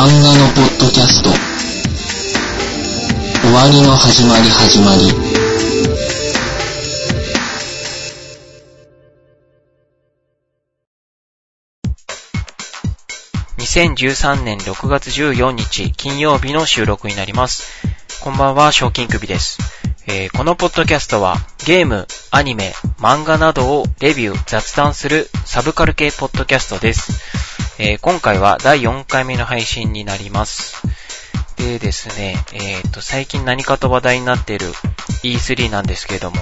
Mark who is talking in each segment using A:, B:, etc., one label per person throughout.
A: 漫画のポッドキャスト終わりの始まり始まり
B: 2013年6月14日金曜日の収録になります。こんばんは、賞金首です。えーこのポッドキャストはゲーム、アニメ、漫画などをレビュー、雑談するサブカル系ポッドキャストです。えー今回は第4回目の配信になります。でですね、えっ、と、最近何かと話題になっている E3 なんですけれども、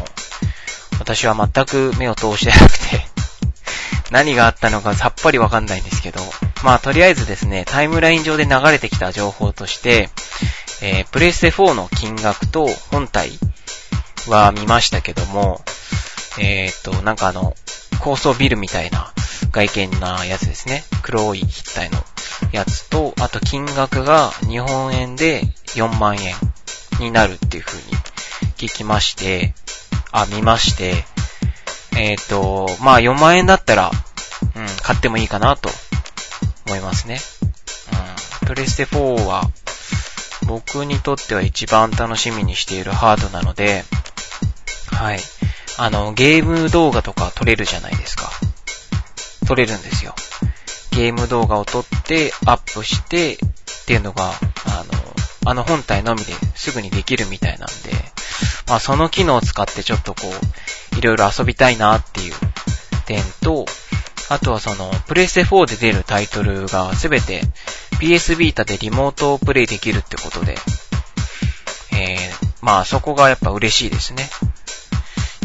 B: 私は全く目を通してなくて、何があったのかさっぱりわかんないんですけど、まあとりあえずですね、タイムライン上で流れてきた情報として、えープレステ4の金額と本体は見ましたけども、えっ、と、なんかあの、高層ビルみたいな外見なやつですね。黒い筆体のやつと、あと金額が日本円で4万円になるっていう風に聞きまして、あ、見まして、えっ、と、まあ4万円だったら、うん、買ってもいいかなと思いますね。うん、プレステ4は、僕にとっては一番楽しみにしているハードなので、はい。あの、ゲーム動画とか撮れるじゃないですか。撮れるんですよ。ゲーム動画を撮って、アップして、っていうのが、あの、あの本体のみですぐにできるみたいなんで、まあその機能を使ってちょっとこう、いろいろ遊びたいなっていう点と、あとはその、プレステ4で出るタイトルがすべて PS ビータでリモートプレイできるってことで、えー、まあそこがやっぱ嬉しいですね。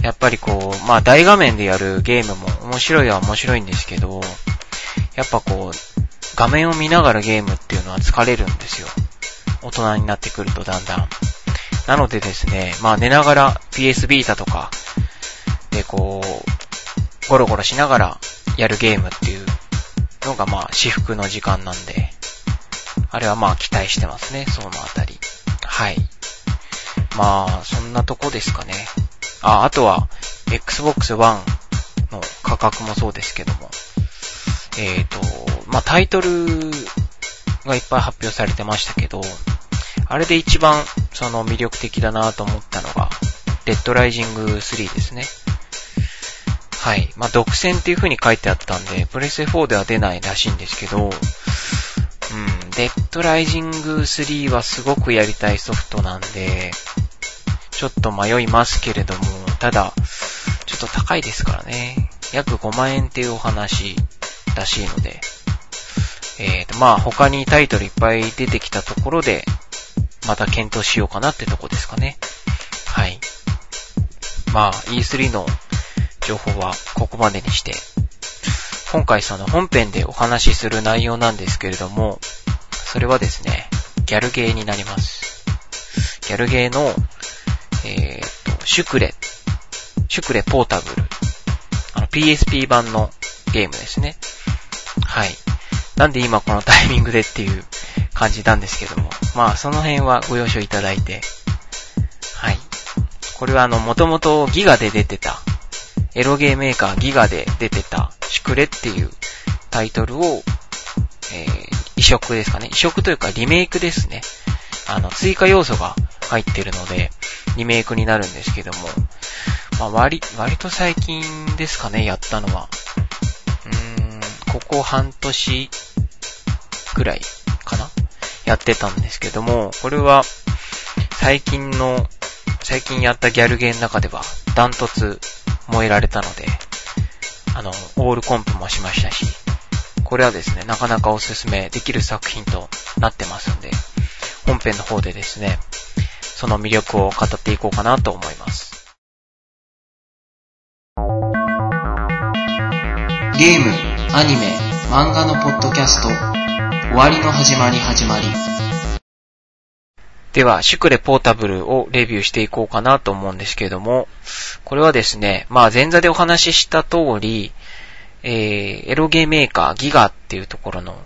B: やっぱりこう、まあ大画面でやるゲームも面白いは面白いんですけど、やっぱこう、画面を見ながらゲームっていうのは疲れるんですよ。大人になってくるとだんだん。なのでですね、まあ寝ながら PS ビータとかでこう、ゴロゴロしながらやるゲームっていうのがまあ私服の時間なんで、あれはまあ期待してますね、そのあたり。はい。まあ、そんなとこですかね。あ、あとは、Xbox One の価格もそうですけども、えっ、と、まあタイトルがいっぱい発表されてましたけど、あれで一番その魅力的だなと思ったのが、デッドライジング3ですね。はい。まあ、独占っていう風に書いてあったんで、プレステ4では出ないらしいんですけど、うん、デッドライジング3はすごくやりたいソフトなんで、ちょっと迷いますけれども、ただ、ちょっと高いですからね。約5万円っていうお話らしいので、えーと、まあ他にタイトルいっぱい出てきたところで、また検討しようかなってとこですかね。はい。まあ E3 の情報はここまでにして、今回その本編でお話しする内容なんですけれども、それはですね、ギャルゲーになります。ギャルゲーの、えーと、シュクレ、シュクレポータブル、あの PSP 版のゲームですね。はい。なんで今このタイミングでっていう感じなんですけども、まあその辺はご了承いただいて、はい。これはあの、もともとギガで出てた、エロゲーメーカーギガで出てた、シュクレっていうタイトルを、えー、移植ですかね。移植というかリメイクですね。あの、追加要素が入ってるので、リメイクになるんですけども、まあ割、割と最近ですかね、やったのは。うーん、ここ半年くらいかな？やってたんですけども、これは最近の、最近やったギャルゲーの中ではダントツ燃えられたので、あの、オールコンプもしましたし、これはですね、なかなかおすすめできる作品となってますんで、本編の方でですね、その魅力を語っていこうかなと思います。
A: ゲーム、アニメ、漫画のポッドキャスト終わりの始まり始まり
B: では、シュクレポータブルをレビューしていこうかなと思うんですけれども、これはですね、まあ前座でお話しした通り、えー、エロゲーメーカーギガっていうところの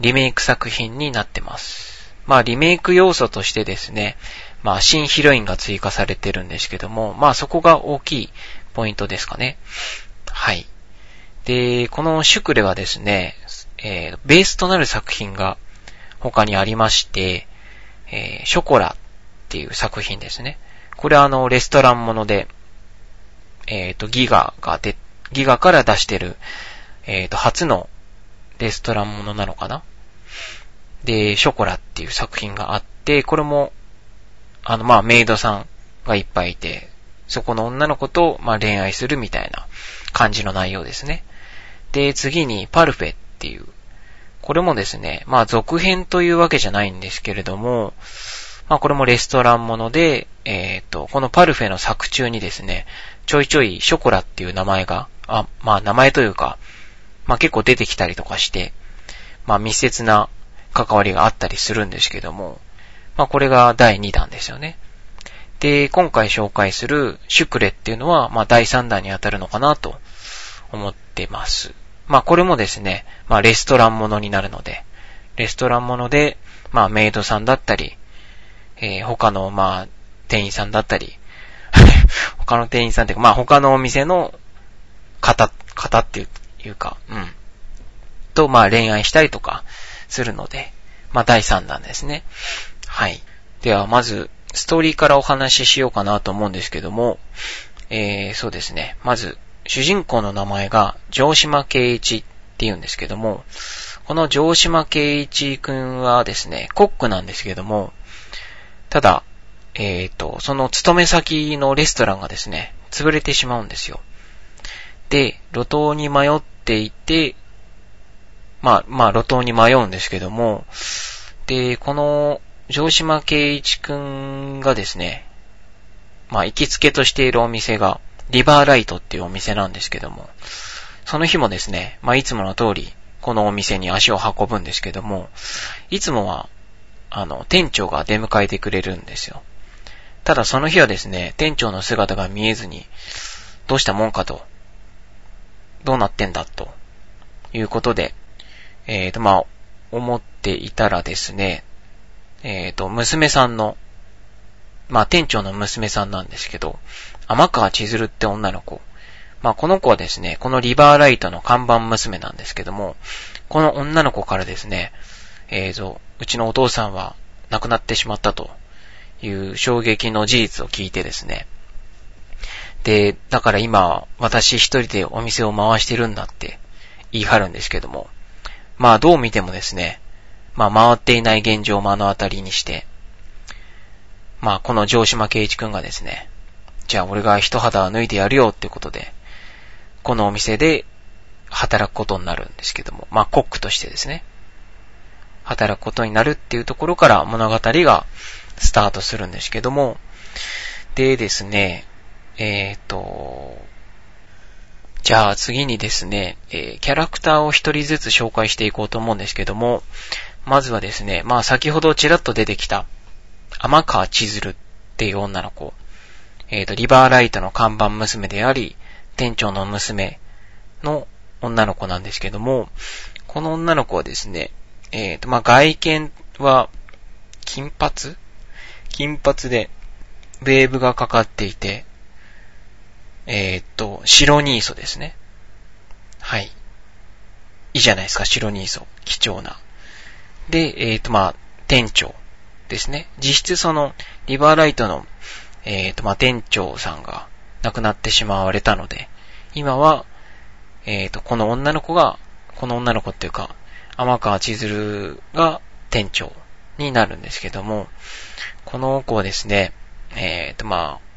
B: リメイク作品になってます。まあリメイク要素としてですね、まあ新ヒロインが追加されてるんですけども、まあそこが大きいポイントですかね。はい。で、このシュクレはですね、えーベースとなる作品が他にありまして、えー、ショコラっていう作品ですね。これはあの、レストランもので、えっ、ー、と、ギガが出、ギガから出してる、えっ、ー、と、初のレストランものなのかなで、ショコラっていう作品があって、これも、あの、まあ、メイドさんがいっぱいいて、そこの女の子と、まあ、恋愛するみたいな感じの内容ですね。で、次に、パルフェっていう、これもですね、まあ、続編というわけじゃないんですけれども、まあ、これもレストランもので、えっ、ー、と、このパルフェの作中にですね、ちょいちょいショコラっていう名前が、あ、まあ、名前というか、まあ、結構出てきたりとかして、まあ、密接な関わりがあったりするんですけども、まあ、これが第2弾ですよね。で、今回紹介するシュクレっていうのは、まあ、第3弾に当たるのかなと思ってます。まあ、これもですね、まあ、レストランものになるので、レストランもので、まあ、メイドさんだったり、えー、他の、まあ、店員さんだったり、他の店員さんっていうか、まあ、他のお店の方、方っていうか、うん。と、まあ、恋愛したりとかするので、まあ、第3弾ですね。はい。では、まず、ストーリーからお話ししようかなと思うんですけども、えー、そうですね。まず、主人公の名前が、城島圭一って言うんですけども、この城島圭一くんはですね、コックなんですけども、ただ、えっ、ー、と、その勤め先のレストランがですね、潰れてしまうんですよ。で、路頭に迷っていて、まあ、まあ、路頭に迷うんですけども、で、この、城島圭一くんがですね、まあ、行きつけとしているお店が、リバーライトっていうお店なんですけども、その日もですね、まあ、いつもの通り、このお店に足を運ぶんですけども、いつもは、あの、店長が出迎えてくれるんですよ。ただその日はですね、店長の姿が見えずに、どうしたもんかと、どうなってんだと、いうことで、えっ、ー、と、まあ、思っていたらですね、えっ、ー、と、娘さんの、まあ、店長の娘さんなんですけど、天川千鶴って女の子。まあ、この子はですね、このリバーライトの看板娘なんですけども、この女の子からですね、えーと、うちのお父さんは亡くなってしまったという衝撃の事実を聞いてですね、で、だから今、私一人でお店を回してるんだって言い張るんですけども、まあどう見てもですね、まあ回っていない現状を目の当たりにして、まあこの城島圭一くんがですね、じゃあ俺が一肌脱いでやるよってことで、このお店で働くことになるんですけども、まあコックとしてですね、働くことになるっていうところから物語がスタートするんですけども、でですね、えっ、ー、と、じゃあ次にですね、えー、キャラクターを一人ずつ紹介していこうと思うんですけども、まずはですね、まあ先ほどちらっと出てきた、天川千鶴っていう女の子、えっ、ー、と、リバーライトの看板娘であり、店長の娘の女の子なんですけども、この女の子はですね、えっ、ー、と、まあ外見は、金髪？金髪で、ウェーブがかかっていて、えー、っと、白ニーソですね。はい。いいじゃないですか、白ニーソ。貴重な。で、えー、っと、まあ、店長ですね。実質その、リバーライトの、えー、っと、まあ、店長さんが亡くなってしまわれたので、今は、えっと、この女の子が、この女の子っていうか、天川千鶴が店長になるんですけども、この子はですね、えっと、まあ、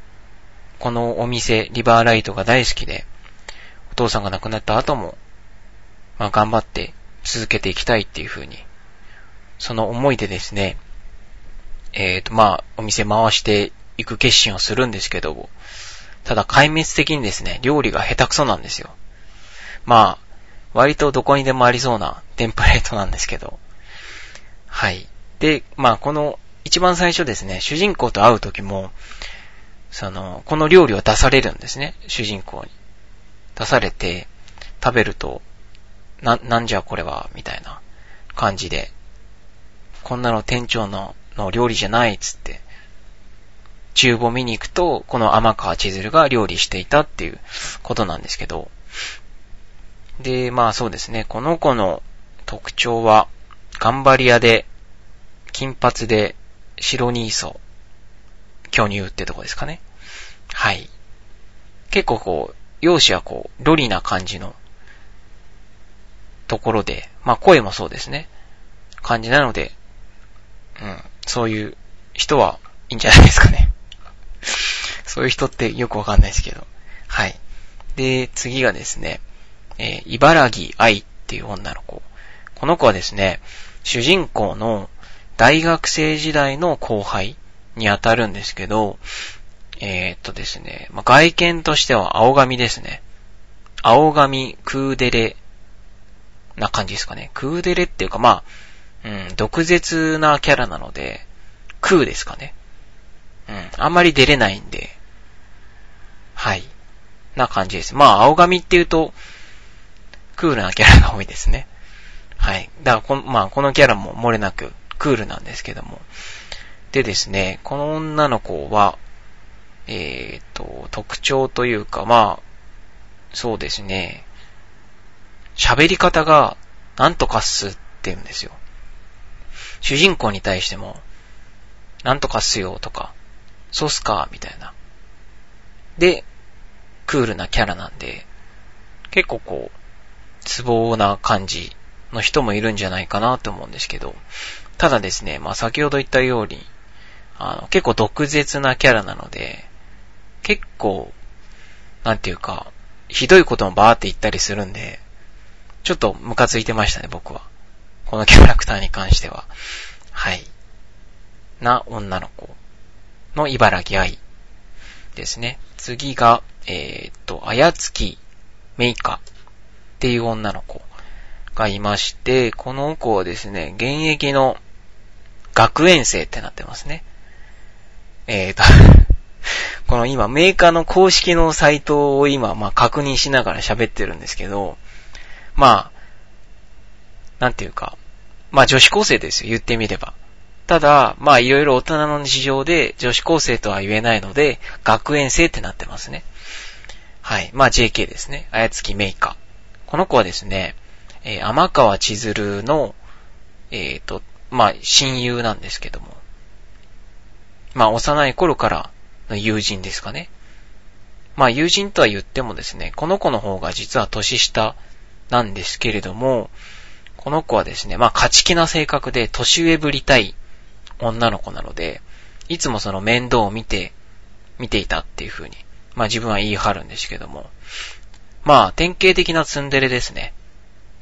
B: このお店、リバーライトが大好きで、お父さんが亡くなった後も、まあ頑張って続けていきたいっていう風に、その思いでですね、えっ、ー、とまあ、お店回していく決心をするんですけど、ただ壊滅的にですね、料理が下手くそなんですよ。まあ、割とどこにでもありそうなテンプレートなんですけど。はい。で、まあこの一番最初ですね、主人公と会う時も、その、この料理を出されるんですね、主人公に。出されて、食べると、な、なんじゃこれは、みたいな感じで、こんなの店長の、の料理じゃないっ、つって、厨房見に行くと、この天川千鶴が料理していたっていうことなんですけど、で、まあそうですね、この子の特徴は、頑張り屋で、金髪で白ニーソ巨乳ってとこですかね。はい。結構こう、容姿はこう、ロリな感じのところで、まあ声もそうですね。感じなので、うん、そういう人はいいんじゃないですかね。そういう人ってよくわかんないですけど。はい。で、次がですね、えー、茨城愛っていう女の子。この子はですね、主人公の大学生時代の後輩にあたるんですけど、えー、っとですね、まあ、外見としては青髪ですね。青髪クーデレな感じですかね。クーデレっていうかまあ、うん、毒舌なキャラなので、クーですかね。うん、あんまり出れないんで、はい。な感じです。まあ、青髪っていうと、クールなキャラが多いですね。はい。だからこ、まあ、このキャラも漏れなくクールなんですけども。でですね、この女の子は、えー、っと、特徴というか、まあ、そうですね、喋り方が、なんとかすって言うんですよ。主人公に対しても、なんとかっすよとか、そうっすかみたいな。で、クールなキャラなんで、結構こう、ツボな感じの人もいるんじゃないかなと思うんですけど、ただですね、まあ先ほど言ったように、あの、結構毒舌なキャラなので、結構、なんていうか、ひどいこともバーって言ったりするんで、ちょっとムカついてましたね、僕は。このキャラクターに関しては。はい。な女の子の茨城愛ですね。次が、えー、っと、あやつきめいかっていう女の子がいまして、この子はですね、現役の学園生ってなってますね。えー、っ とこの今メーカーの公式のサイトを今、まあ確認しながら喋ってるんですけど、まあ、なんていうか、まあ女子高生ですよ、言ってみれば。ただ、まあいろいろ大人の事情で女子高生とは言えないので、学園生ってなってますね。はい。まあ JK ですね。あやつきめいか。この子はですね、えー、天川千鶴の、えっ、ー、と、まあ親友なんですけども。まあ幼い頃からの友人ですかね。まあ友人とは言ってもですね、この子の方が実は年下なんですけれども、この子はですね、まあ勝ち気な性格で年上ぶりたい女の子なので、いつもその面倒を見て、見ていたっていう風に、まあ自分は言い張るんですけども。まあ典型的なツンデレですね。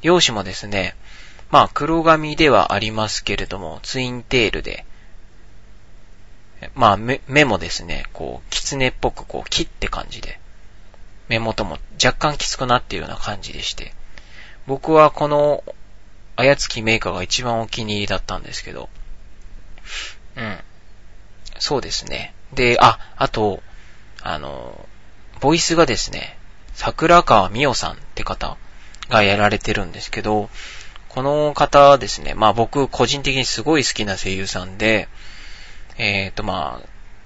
B: 容姿もですね、まあ黒髪ではありますけれども、ツインテールで、まあ目目もですね、こう、狐っぽくこう、切って感じで、目元も若干きつくなっているような感じでして、僕はこの、あやつきメーカーが一番お気に入りだったんですけど、うん。そうですね。で、あ、あと、あの、ボイスがですね、桜川美代さんって方がやられてるんですけど、この方ですね、まあ僕個人的にすごい好きな声優さんで、えっ、ー、とま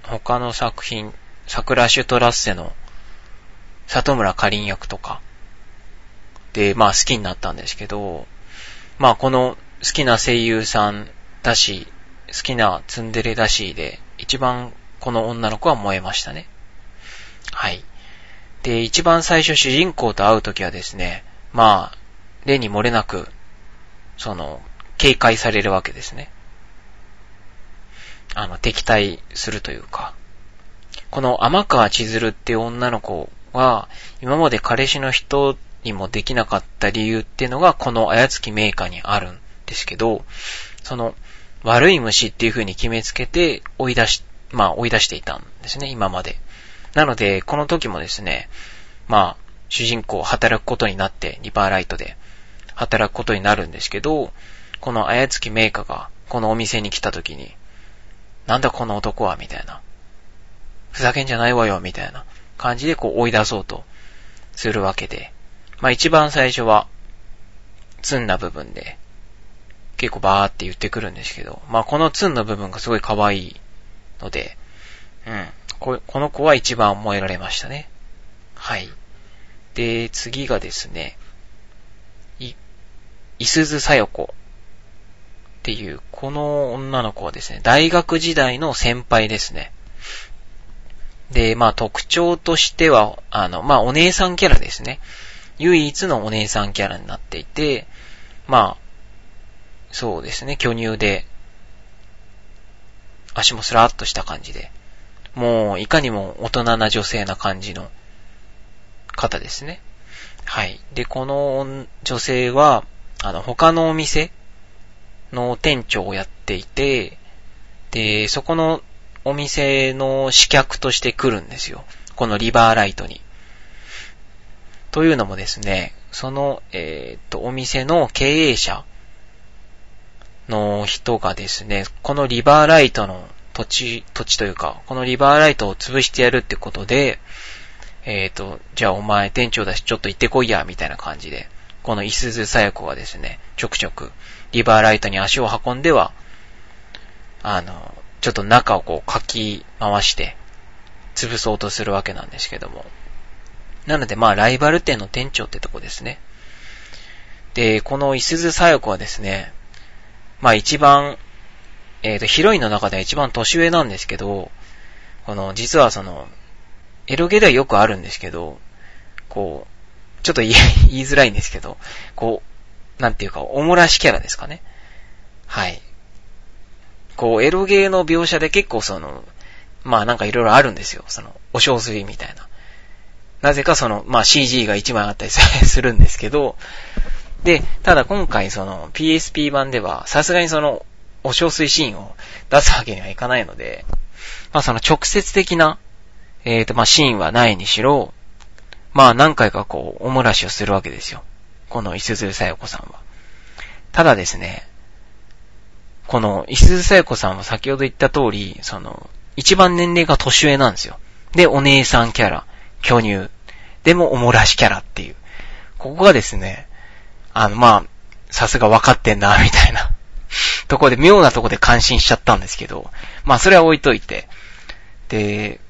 B: あ、他の作品、桜シュトラッセの里村かりん役とか、で、まあ好きになったんですけど、まあこの好きな声優さんだし、好きなツンデレだしで、一番この女の子は燃えましたね。はい。で、一番最初主人公と会うときはですね、まあ、例に漏れなく、その、警戒されるわけですね。あの、敵対するというか。この天川千鶴って女の子は、今まで彼氏の人にもできなかった理由っていうのが、このあやつきメーカーにあるんですけど、その、悪い虫っていう風に決めつけて追い出し、まあ追い出していたんですね、今まで。なので、この時もですね、まあ、主人公働くことになって、リバーライトで働くことになるんですけど、このあやつきメーカーがこのお店に来た時に、なんだこの男は、みたいな。ふざけんじゃないわよ、みたいな感じでこう追い出そうとするわけで。まあ一番最初は、ツンな部分で、結構バーって言ってくるんですけど、まあこのツンの部分がすごい可愛いので、うん。ここの子は一番燃えられましたね。はい。で、次がですね、い、いすずさよこっていう、この女の子はですね、大学時代の先輩ですね。で、まあ特徴としては、あの、まあお姉さんキャラですね。唯一のお姉さんキャラになっていて、まあ、そうですね、巨乳で、足もスラーっとした感じで、もういかにも大人な女性な感じの方ですね。はい。で、この女性は、あの、他のお店の店長をやっていて、で、そこのお店の試客として来るんですよ。このリバーライトに。というのもですね、その、えー、っと、お店の経営者の人がですね、このリバーライトの土地、土地というか、このリバーライトを潰してやるってことで、えっ、と、じゃあお前店長だしちょっと行ってこいや、みたいな感じで、このイスズサヤコがですね、ちょくちょく、リバーライトに足を運んでは、あの、ちょっと中をこうかき回して、潰そうとするわけなんですけども。なのでまあライバル店の店長ってとこですね。で、このイスズサヤコはですね、まあ一番、えっ、ー、と、ヒロインの中では一番年上なんですけど、この、実はその、エロゲではよくあるんですけど、こう、ちょっと言い 言いづらいんですけど、こう、なんていうか、おもらしキャラですかね。はい。こう、エロゲーの描写で結構その、まあなんかいろいろあるんですよ。その、お小水みたいな。なぜかその、まあ CG が1枚あったり するんですけど、で、ただ今回その PSP 版では、さすがにその、お小水シーンを出すわけにはいかないので、まあその直接的な、えっ、ー、とまあシーンはないにしろ、まあ何回かこう、おもらしをするわけですよ。この伊鈴さよこさんは。ただですね、この伊鈴さよこさんは先ほど言った通り、その、一番年齢が年上なんですよ。で、お姉さんキャラ、巨乳。でもおもらしキャラっていう。ここがですね、あの、まあ、さすが分かってんな、みたいな。とこで、妙なとこで感心しちゃったんですけど、まあ、それは置いといて。で、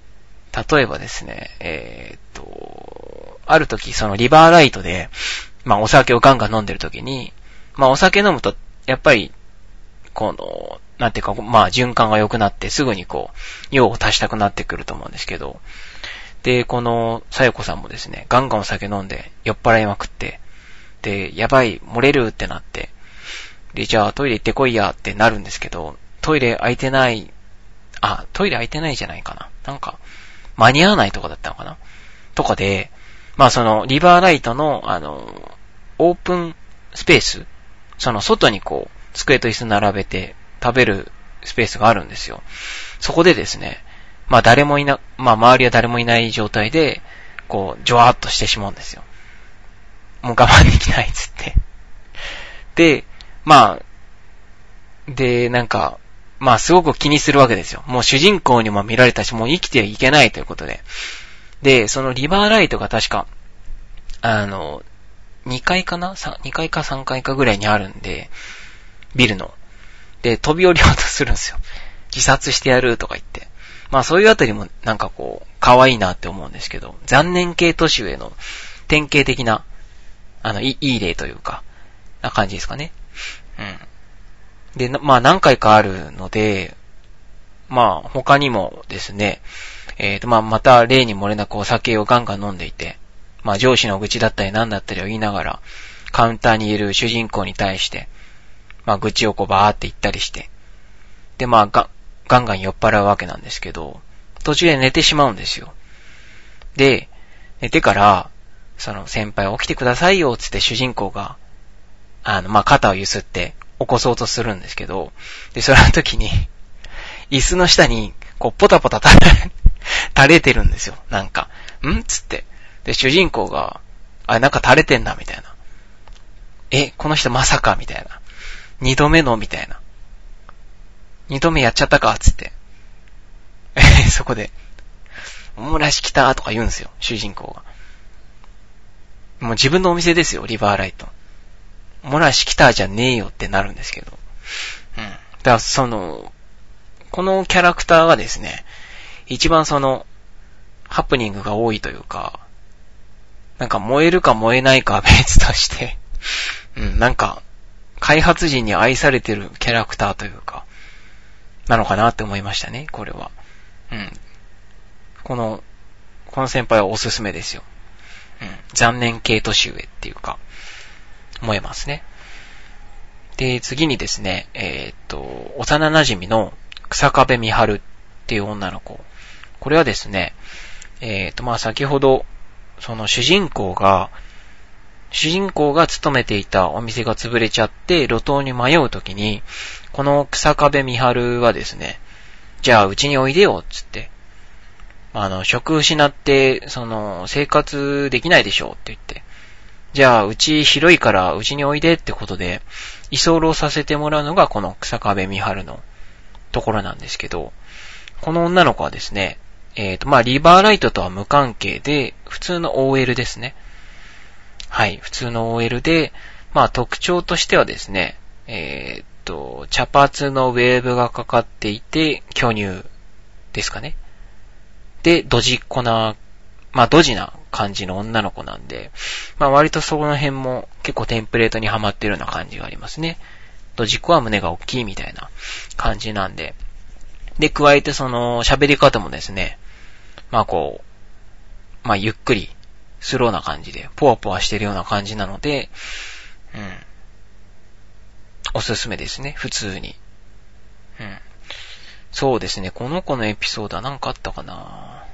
B: 例えばですね、えー、っと、ある時、そのリバーライトで、まあ、お酒をガンガン飲んでる時に、まあ、お酒飲むと、やっぱり、この、なんていうか、まあ、循環が良くなって、すぐにこう、用を足したくなってくると思うんですけど、で、この、さよこさんもですね、ガンガンお酒飲んで、酔っ払いまくって、で、やばい、漏れるってなって、で、じゃあトイレ行ってこいやってなるんですけど、トイレ空いてない、あ、トイレ空いてないじゃないかな。なんか、間に合わないとかだったのかなとかで、まあその、リバーライトの、あの、オープンスペース、その外にこう、机と椅子並べて食べるスペースがあるんですよ。そこでですね、まあ誰もいな、まあ周りは誰もいない状態で、こう、ジョワーっとしてしまうんですよ。もう我慢できないっつって。で、まあ、で、なんか、まあすごく気にするわけですよ。もう主人公にも見られたし、もう生きてはいけないということで。で、そのリバーライトが確か、あの、2階かな ?2 階か3階かぐらいにあるんで、ビルの。で、飛び降りようとするんですよ。自殺してやるとか言って。まあそういうあたりもなんかこう、可愛いなって思うんですけど、残念系都市上の典型的なあの、いい例というか、な感じですかね。うん。で、まあ何回かあるので、まあ他にもですね、えっ、ー、とまあまた例に漏れなくお酒をガンガン飲んでいて、まあ上司の愚痴だったり何だったりを言いながら、カウンターにいる主人公に対して、まあ愚痴をこうバーって言ったりして、でまあガガンガン酔っ払うわけなんですけど、途中で寝てしまうんですよ。で、寝てから、その先輩起きてくださいよ、つって主人公が、あの、まあ、肩を揺すって起こそうとするんですけど、で、その時に、椅子の下に、こう、ポタポタ垂れ、垂れてるんですよ、なんか。ん？つって。で、主人公が、あ、なんか垂れてんな、みたいな。え、この人まさか、みたいな。二度目の、みたいな。二度目やっちゃったか、つって。そこで、おもらし来たとか言うんですよ、主人公が。もう自分のお店ですよ、リバーライト。モラシ来たじゃねえよってなるんですけど。うん。だからその、このキャラクターがですね、一番その、ハプニングが多いというか、なんか燃えるか燃えないかは別として、うん、なんか、開発陣に愛されてるキャラクターというか、なのかなって思いましたね、これは。うん。この、この先輩はおすすめですよ。うん。残念系年上っていうか、思いますね。で、次にですね、えー、っと、幼馴染の草壁美春っていう女の子。これはですね、えー、っと、まあ、先ほど、その主人公が、主人公が勤めていたお店が潰れちゃって路頭に迷うときに、この草壁美春はですね、じゃあうちにおいでよ、つって。あの、職失って、その、生活できないでしょ、って言って。じゃあ、うち広いからうちにおいでってことで、居候させてもらうのがこの草壁美春のところなんですけど、この女の子はですね、えっ、ー、と、まあ、リバーライトとは無関係で、普通の OL ですね。はい、普通の OL で、まあ、特徴としてはですね、えっ、と、茶髪のウェーブがかかっていて、巨乳ですかね。で、ドジっ子な、まあ、ドジな感じの女の子なんで、まあ、割とその辺も結構テンプレートにはまってるような感じがありますね。ドジっ子は胸が大きいみたいな感じなんで。で、加えてその、喋り方もですね、まあこう、まあゆっくり、スローな感じで、ポワポワしてるような感じなので、うん。おすすめですね、普通に。うん。そうですね、この子のエピソードは何かあったかな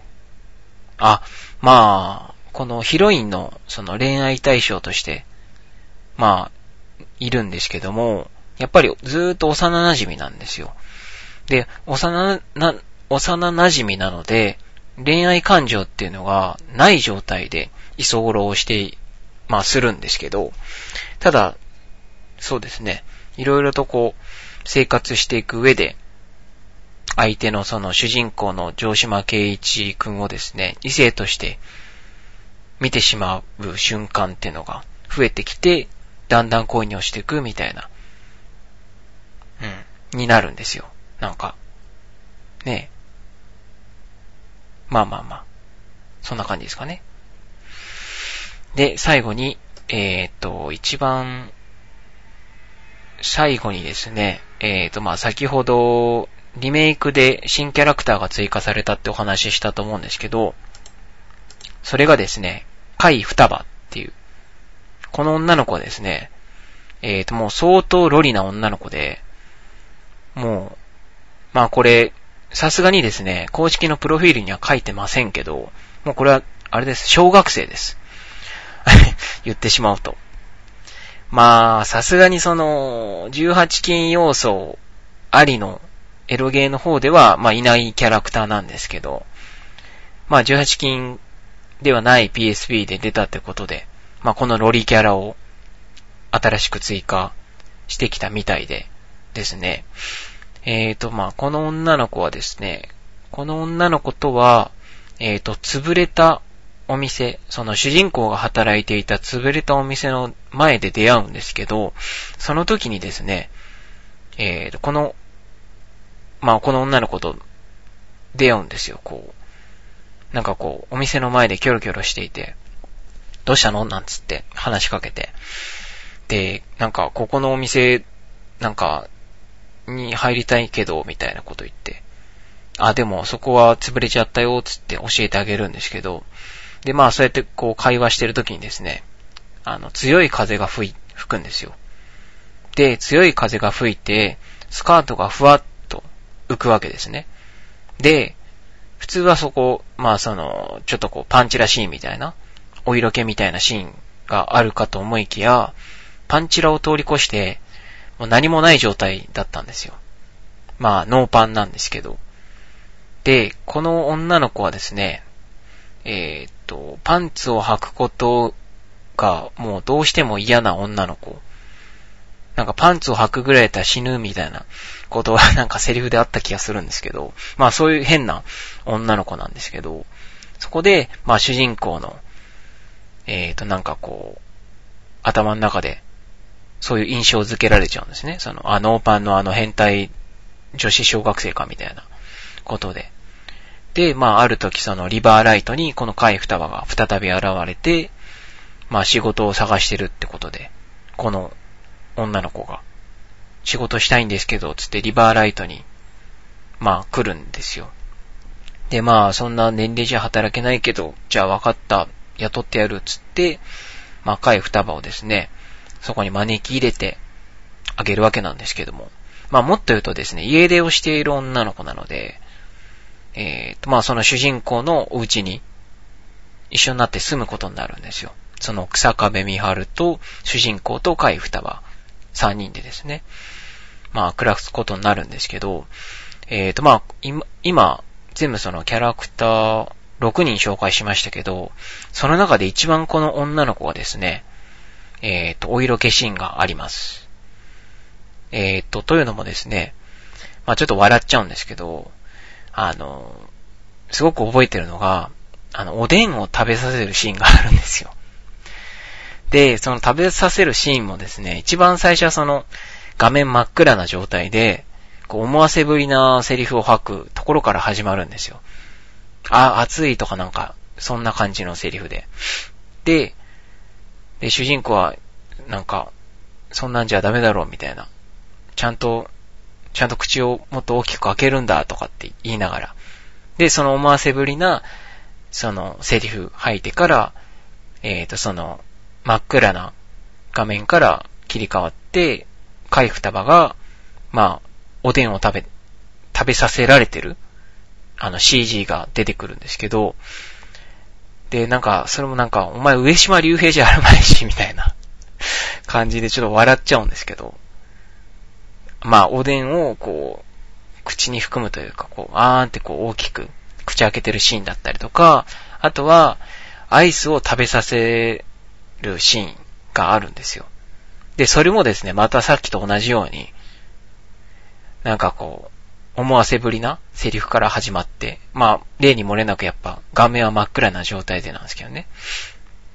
B: あ、まあ、このヒロインのその恋愛対象として、まあ、いるんですけども、やっぱりずーっと幼馴染なんですよ。で、幼な、幼馴染なので、恋愛感情っていうのがない状態で居候をして、まあするんですけど、ただ、そうですね、いろいろとこう、生活していく上で、相手のその主人公の城島圭一くんをですね、異性として見てしまう瞬間っていうのが増えてきて、だんだん恋に落ちていくみたいな、うん、になるんですよ。なんか、ねえ。まあまあまあ。そんな感じですかね。で、最後に、えっ、と、一番、最後にですね、えっ、と、まあ先ほど、リメイクで新キャラクターが追加されたってお話ししたと思うんですけど、それがですね、海双葉っていう、この女の子はですね、えっ、と、もう相当ロリな女の子で、もう、まあこれ、さすがにですね、公式のプロフィールには書いてませんけど、もうこれは、あれです、小学生です。言ってしまうと。まあ、さすがにその、18禁要素ありのエロゲーの方では、まあいないキャラクターなんですけど、まあ18禁ではない PSP で出たってことで、まあこのロリキャラを新しく追加してきたみたいでですね。えっ、ー、と、まあ、この女の子はですね、この女の子とは、えっ、ー、と、潰れたお店、その主人公が働いていた潰れたお店の前で出会うんですけど、その時にですね、えっ、ー、この、まあ、この女の子と出会うんですよ、こう。なんかこう、お店の前でキョロキョロしていて、どうしたの？なんつって話しかけて。で、なんか、ここのお店、なんか、に入りたいけど、みたいなこと言って。あ、でもそこは潰れちゃったよ、つって教えてあげるんですけど、で、まあそうやってこう会話してるときにですね、あの、強い風が吹い、吹くんですよ。で、強い風が吹いて、スカートがふわっと浮くわけですね。で、普通はそこ、まあその、ちょっとこうパンチラシーンみたいな、お色気みたいなシーンがあるかと思いきや、パンチラを通り越して、もう何もない状態だったんですよ。まあ、ノーパンなんですけど。で、この女の子はですね、えー、っと、パンツを履くことがもうどうしても嫌な女の子。なんかパンツを履くぐらいだったら死ぬみたいなことはなんかセリフであった気がするんですけど、まあそういう変な女の子なんですけど、そこで、まあ主人公の、えーとなんかこう、頭の中でそういう印象づけられちゃうんですね。その、あ、ノーパンのあの変態女子小学生かみたいなことで。で、まあ、ある時そのリバーライトにこの海双葉が再び現れて、まあ仕事を探してるってことで、この女の子が、仕事したいんですけど、つってリバーライトに、まあ来るんですよ。で、まあ、そんな年齢じゃ働けないけど、じゃあ分かった、雇ってやる、つって、まあ、赤い双葉をですね、そこに招き入れてあげるわけなんですけども。まあ、もっと言うとですね、家出をしている女の子なので、えー、と、まあ、その主人公のお家に一緒になって住むことになるんですよ。その草壁美春と主人公と海双葉、三人でですね、まあ、暮らすことになるんですけど、えーと、まあ、今、今、全部そのキャラクター6人紹介しましたけど、その中で一番この女の子がですね、えーと、お色気シーンがあります。えーと、というのもですね、まあちょっと笑っちゃうんですけど、あの、すごく覚えてるのが、あの、おでんを食べさせるシーンがあるんですよ。で、その食べさせるシーンもですね、一番最初はその、画面真っ暗な状態で、こう思わせぶりなセリフを吐くところから始まるんですよ。あ、暑いとかなんか、そんな感じのセリフで。で、で、主人公は、なんか、そんなんじゃダメだろうみたいな。ちゃんと、ちゃんと口をもっと大きく開けるんだとかって言いながら。で、その思わせぶりな、そのセリフ吐いてから、えっ、ー、と、その、真っ暗な画面から切り替わって、海双葉が、まあ、おでんを食べ、食べさせられてる、あの CG が出てくるんですけど、で、なんか、それもなんか、お前上島竜兵じゃあるまいし、みたいな感じでちょっと笑っちゃうんですけど、まあ、おでんをこう、口に含むというか、こう、あーんってこう大きく口開けてるシーンだったりとか、あとは、アイスを食べさせるシーンがあるんですよ。で、それもですね、またさっきと同じように、なんかこう、思わせぶりなセリフから始まって、まあ、例に漏れなくやっぱ、画面は真っ暗な状態でなんですけどね。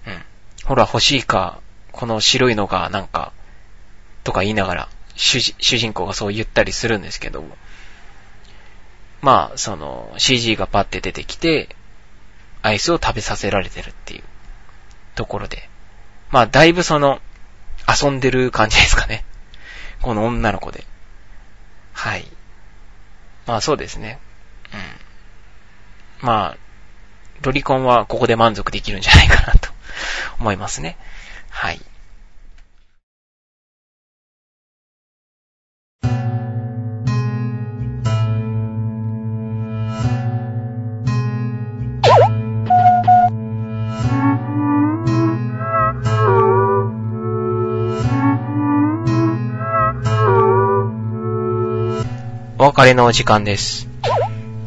B: うん。ほら、欲しいか、この白いのがなんか、とか言いながら、主人公がそう言ったりするんですけども、まあ、その、CG がパッて出てきて、アイスを食べさせられてるっていうところで、まあ、だいぶその、遊んでる感じですかね。この女の子で。はい。まあそうですね。うん。まあ、ロリコンはここで満足できるんじゃないかなと思いますね。はい。別れの時間です。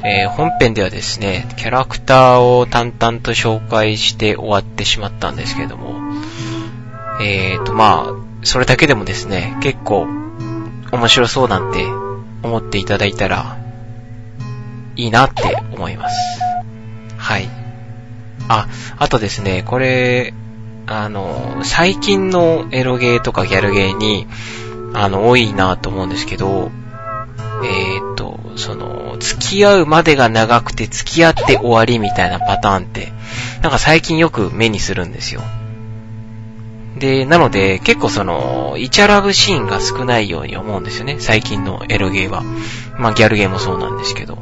B: えー、本編ではですね、キャラクターを淡々と紹介して終わってしまったんですけども、えーと、まあ、それだけでもですね、結構面白そうなんて思っていただいたら、いいなって思います。はい。あ、あとですね、これ、あの、最近のエロゲーとかギャルゲーに、あの、多いなと思うんですけど、えー、その、付き合うまでが長くて付き合って終わりみたいなパターンって、なんか最近よく目にするんですよ。で、なので、結構その、イチャラブシーンが少ないように思うんですよね。最近のエロゲーは。まあ、ギャルゲーもそうなんですけど。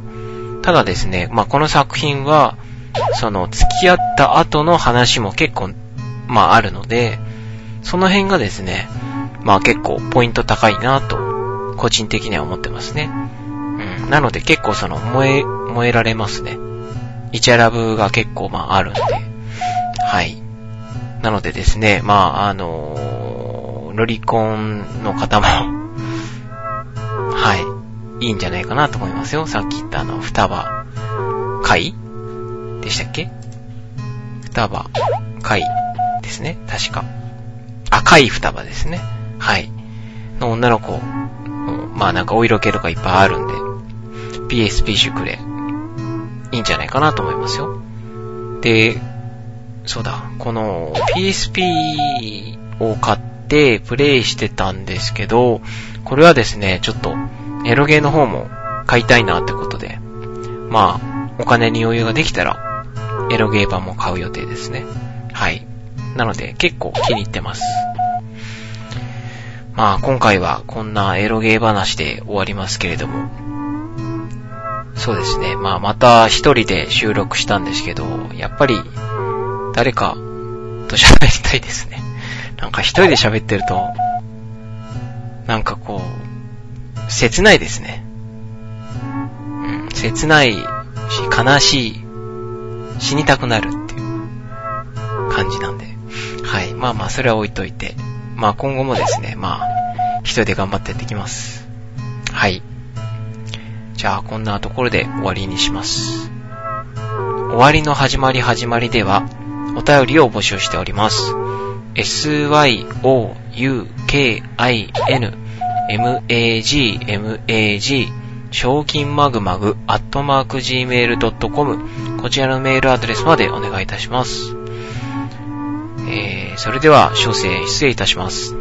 B: ただですね、まあ、この作品は、その、付き合った後の話も結構、まあ、あるので、その辺がですね、まあ、結構ポイント高いなと個人的には思ってますね。なので結構その、燃え、燃えられますね。イチャラブが結構まああるんで。はい。なのでですね、まああのー、ロリコンの方もはい。いいんじゃないかなと思いますよ。さっき言ったあの、双葉、貝でしたっけ？双葉、貝ですね。確か。赤い双葉ですね。はい。の女の子まあなんかお色気とかいっぱいあるんで、PSP 熟練、いいんじゃないかなと思いますよ。で、そうだ、この PSP を買ってプレイしてたんですけど、これはですね、ちょっとエロゲーの方も買いたいなってことで、まあ、お金に余裕ができたら、エロゲー版も買う予定ですね。はい。なので、結構気に入ってます。まあ今回はこんなエロゲー話で終わりますけれども、そうですね。まあまた一人で収録したんですけど、やっぱり誰かと喋りたいですね。なんか一人で喋ってると、なんかこう、切ないですね。うん、切ないし、悲しい、死にたくなるっていう感じなんで。はい。まあまあ、それは置いといて。まあ今後もですね、まあ、一人で頑張ってやっていきます。はい。じゃあ、こんなところで終わりにします。終わりの始まり始まりでは、お便りを募集しております。syoukin magmag 賞金マグマグアットマーク gmail.com こちらのメールアドレスまでお願いいたします。えー、それでは、小生失礼いたします。